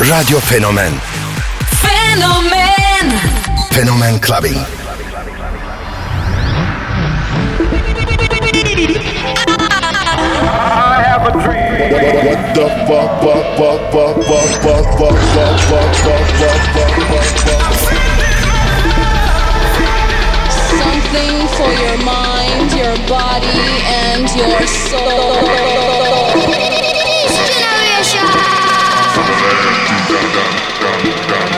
Radio Fenomen Fenomen Fenomen Clubbing. I have a dream. What the fuck, fuck, fuck, fuck, fuck, fuck, fuck, fuck, fuck, fuck, fuck, fuck, fuck, fuck. Something for your mind, your body, and your soul.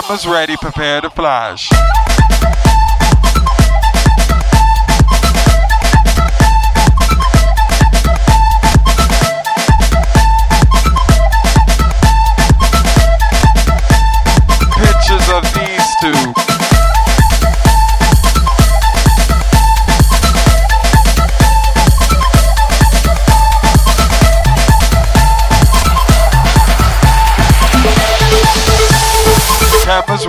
Cameras ready, prepare to flash.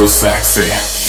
So sexy.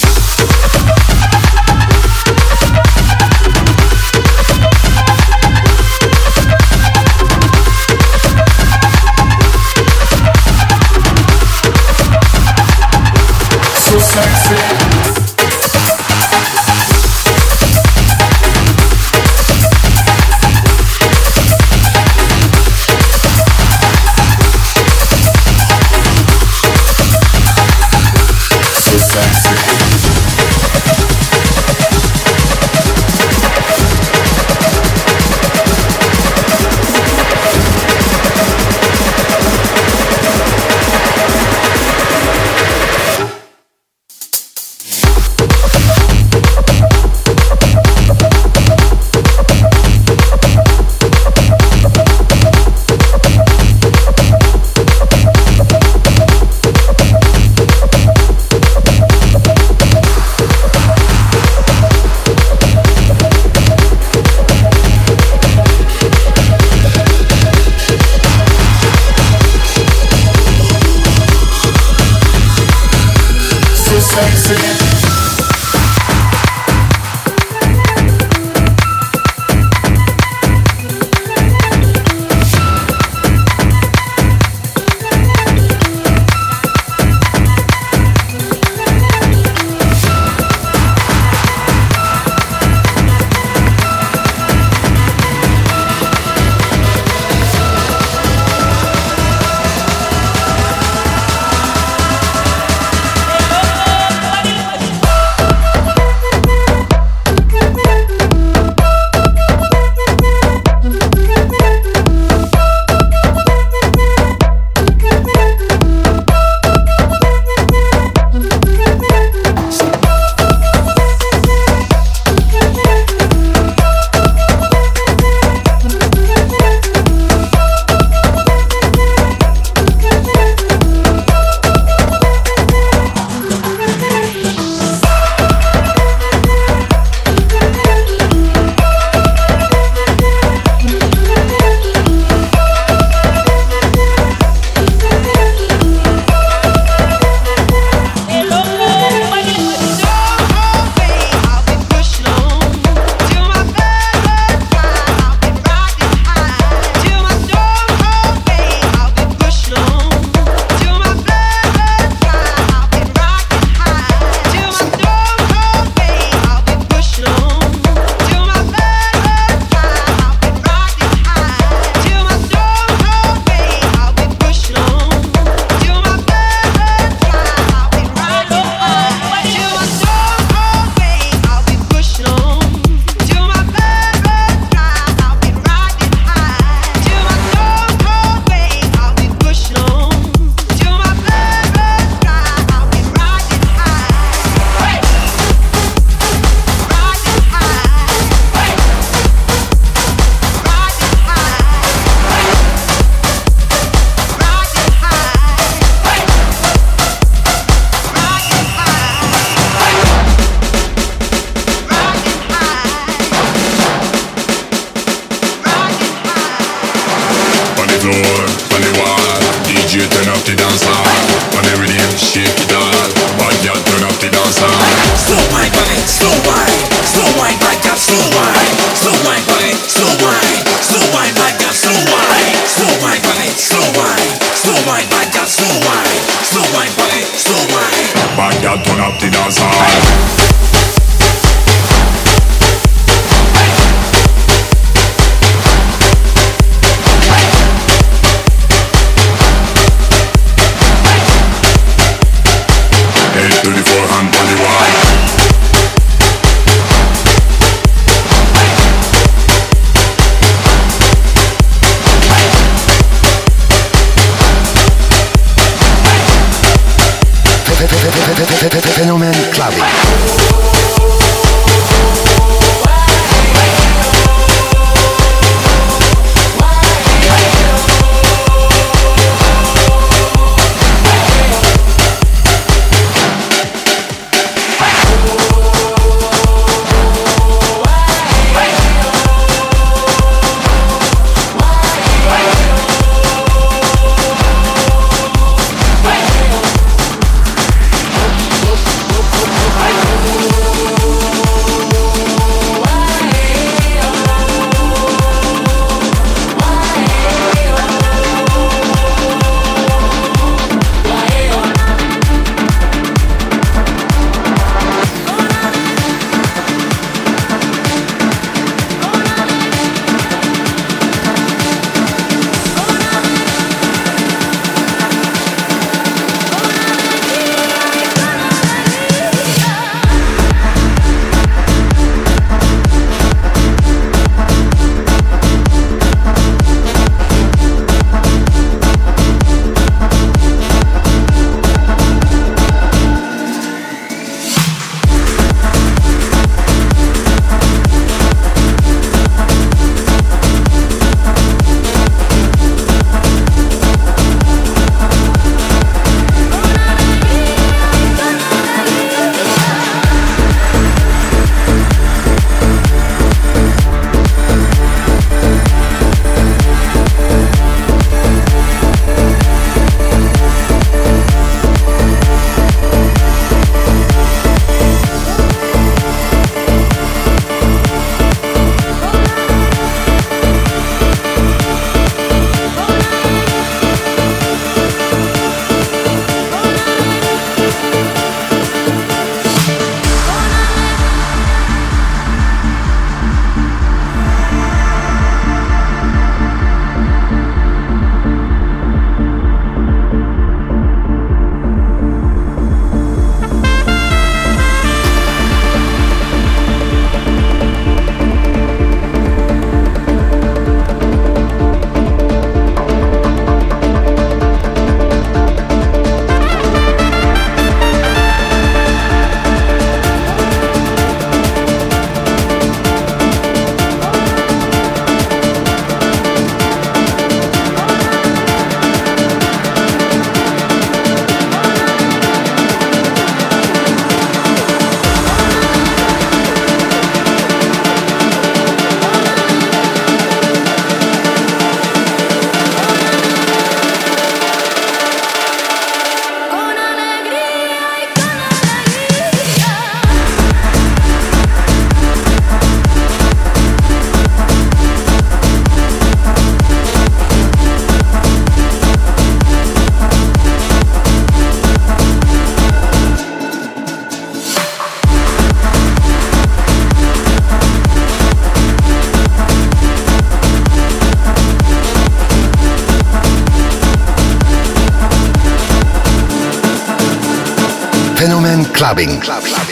Clubbing. Clubbing.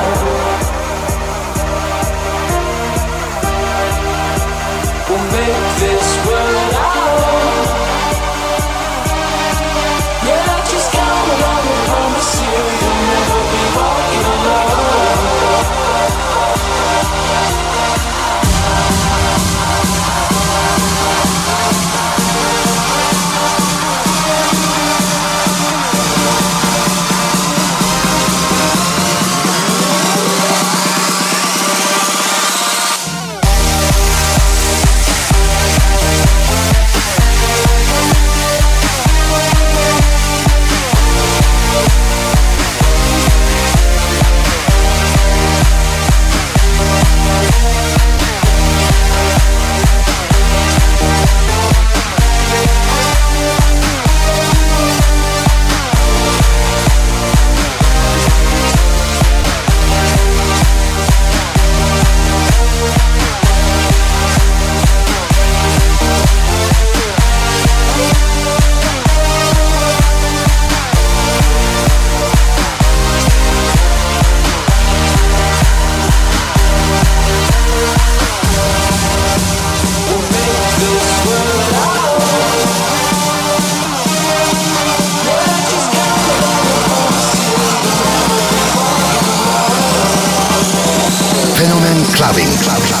clubbing. Club, club.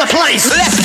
the place. Let's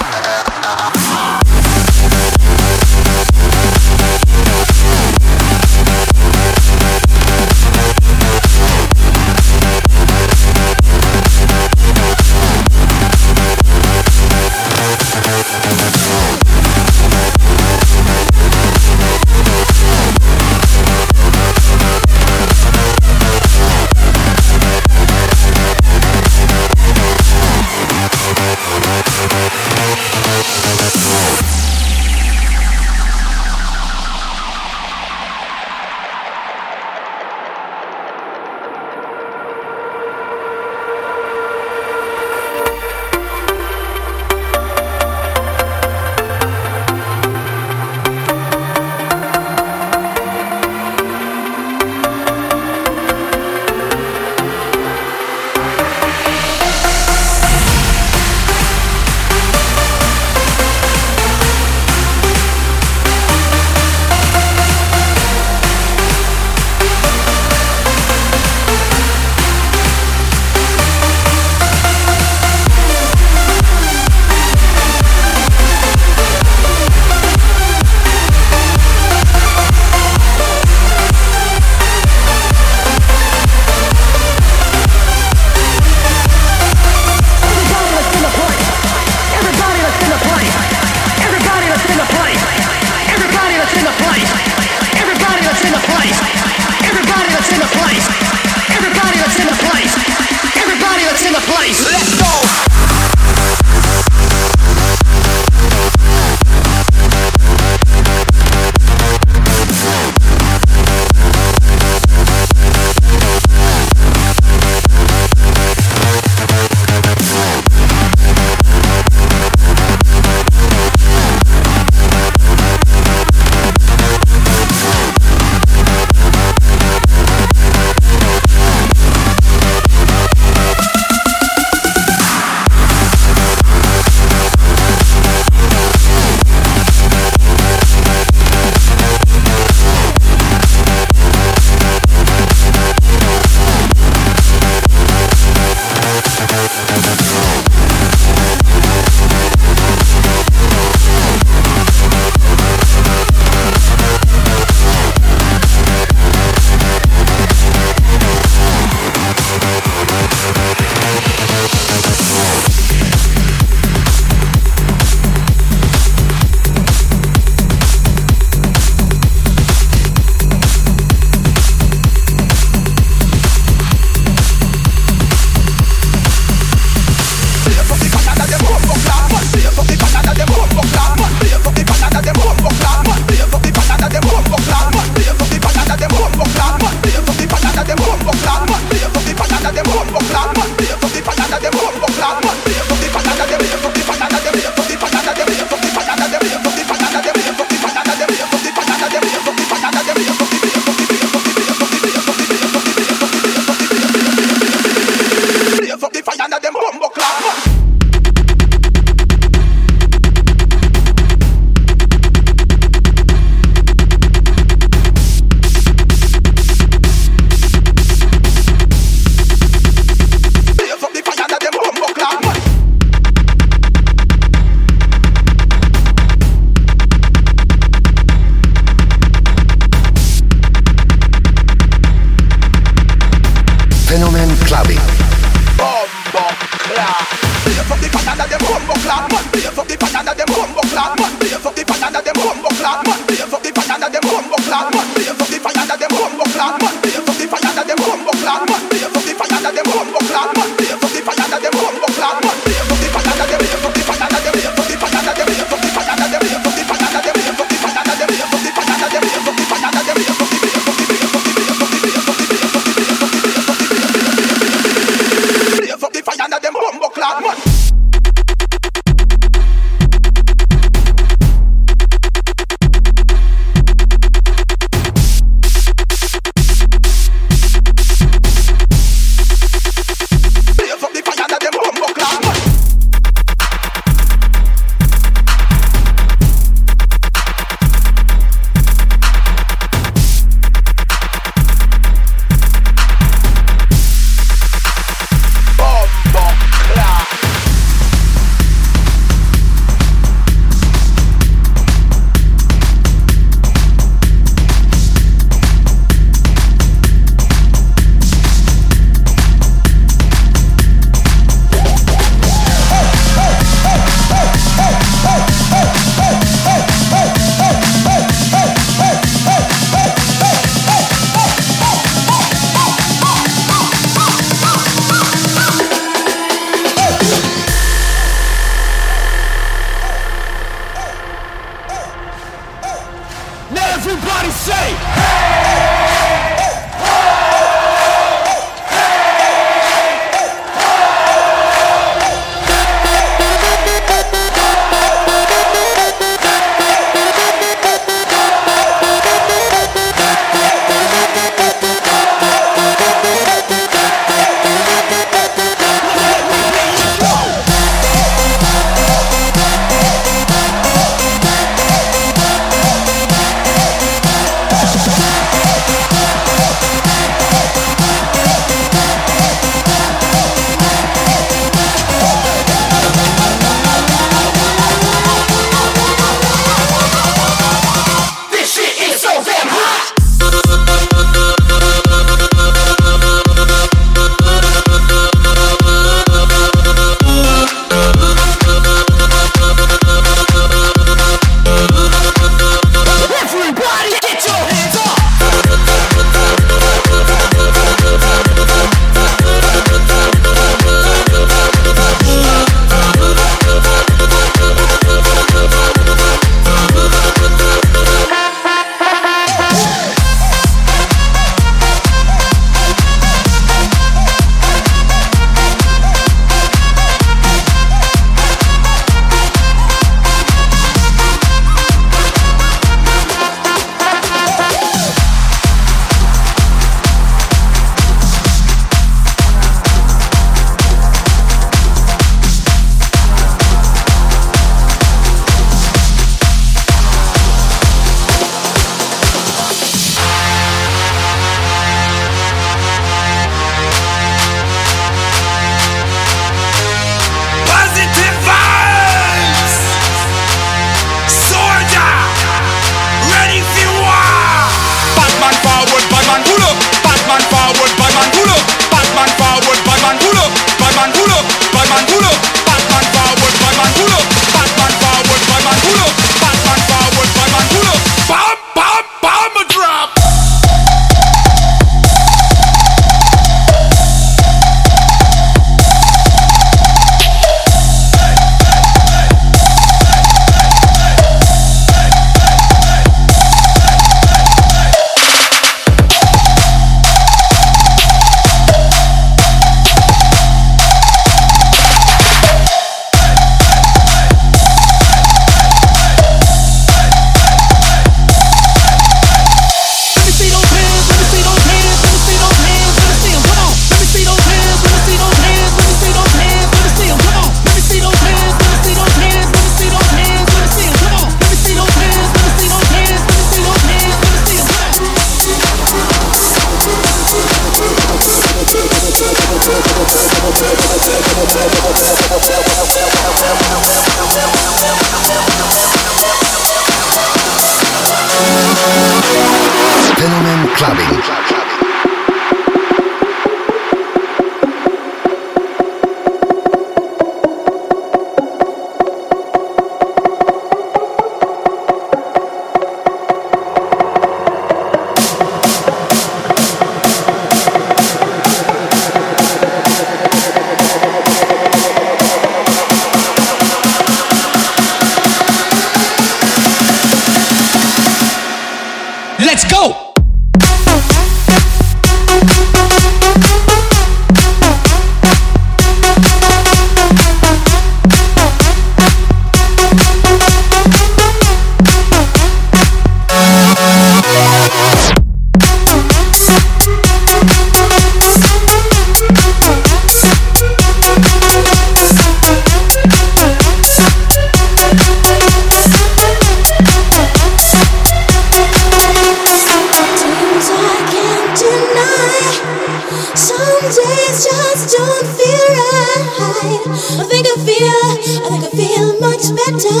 much better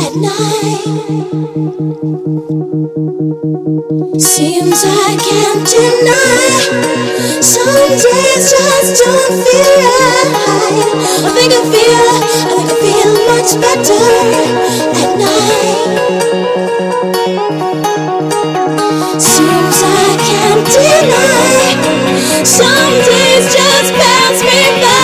at night. Seems I can't deny. Some days just don't feel right. I think I feel, I think I feel much better at night. Seems I can't deny. Some days just pass me by.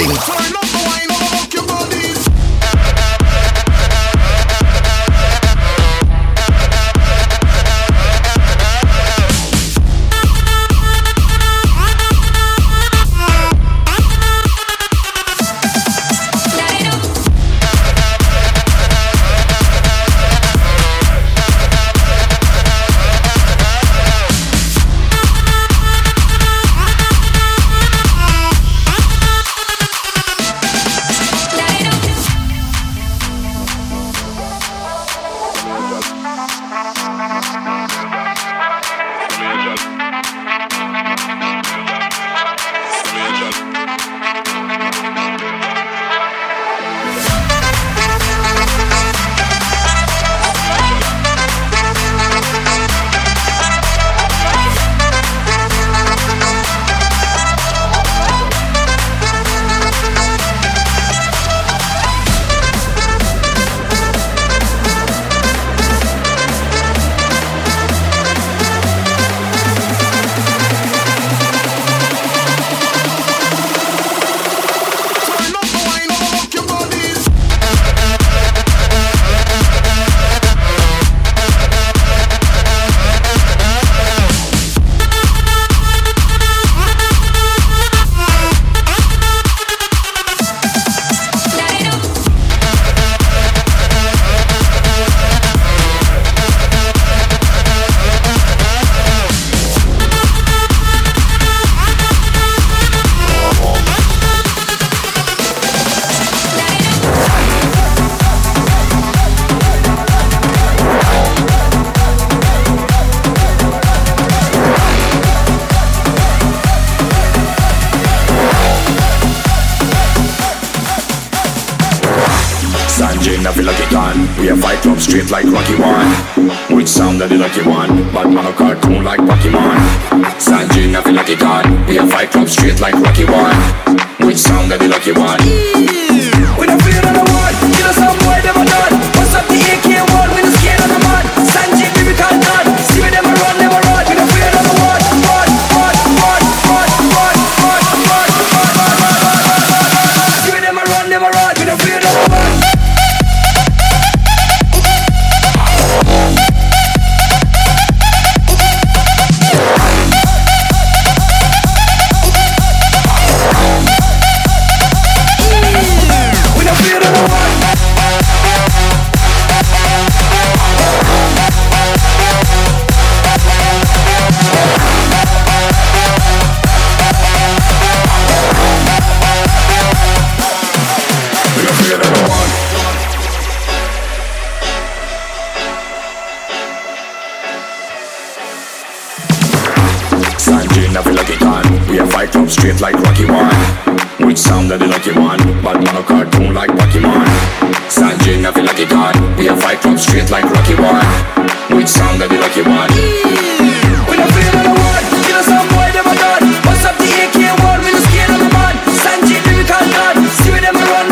Clubbing. Sanjay, I feel like it on. We a fight club straight like Rocky One. Which sound of the lucky one? Bad man a cartoon like Pokemon. I feel like it on. We a fight club straight like Rocky One. Which sound of the lucky one? We don't feel on the one. Kill some boy, them a done. Bust up the AK-1, we no scared of the man. Sanjay, lyrical god. See with them a run,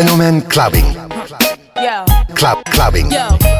Fenomen Clubbing. Club Clubbing.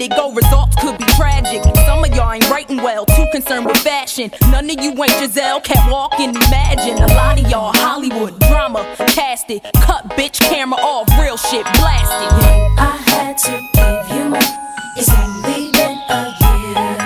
it go, results could be tragic. Some of y'all ain't writing well, too concerned with fashion. None of you ain't Giselle, can't walk and imagine. A lot of y'all Hollywood drama, cast it. Cut bitch camera off, real shit blasted. I had to give you up. It's only been a year.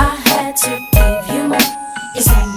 I had to give you more.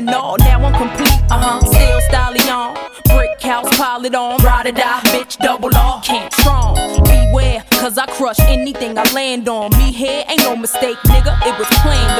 Thinner, no, now I'm complete. Uh huh, still stallion. Brick house, pile it on. Ride or die, bitch, double R. Can't strong. Beware, cause I crush anything I land on. Me here ain't no mistake, nigga, it was planned on.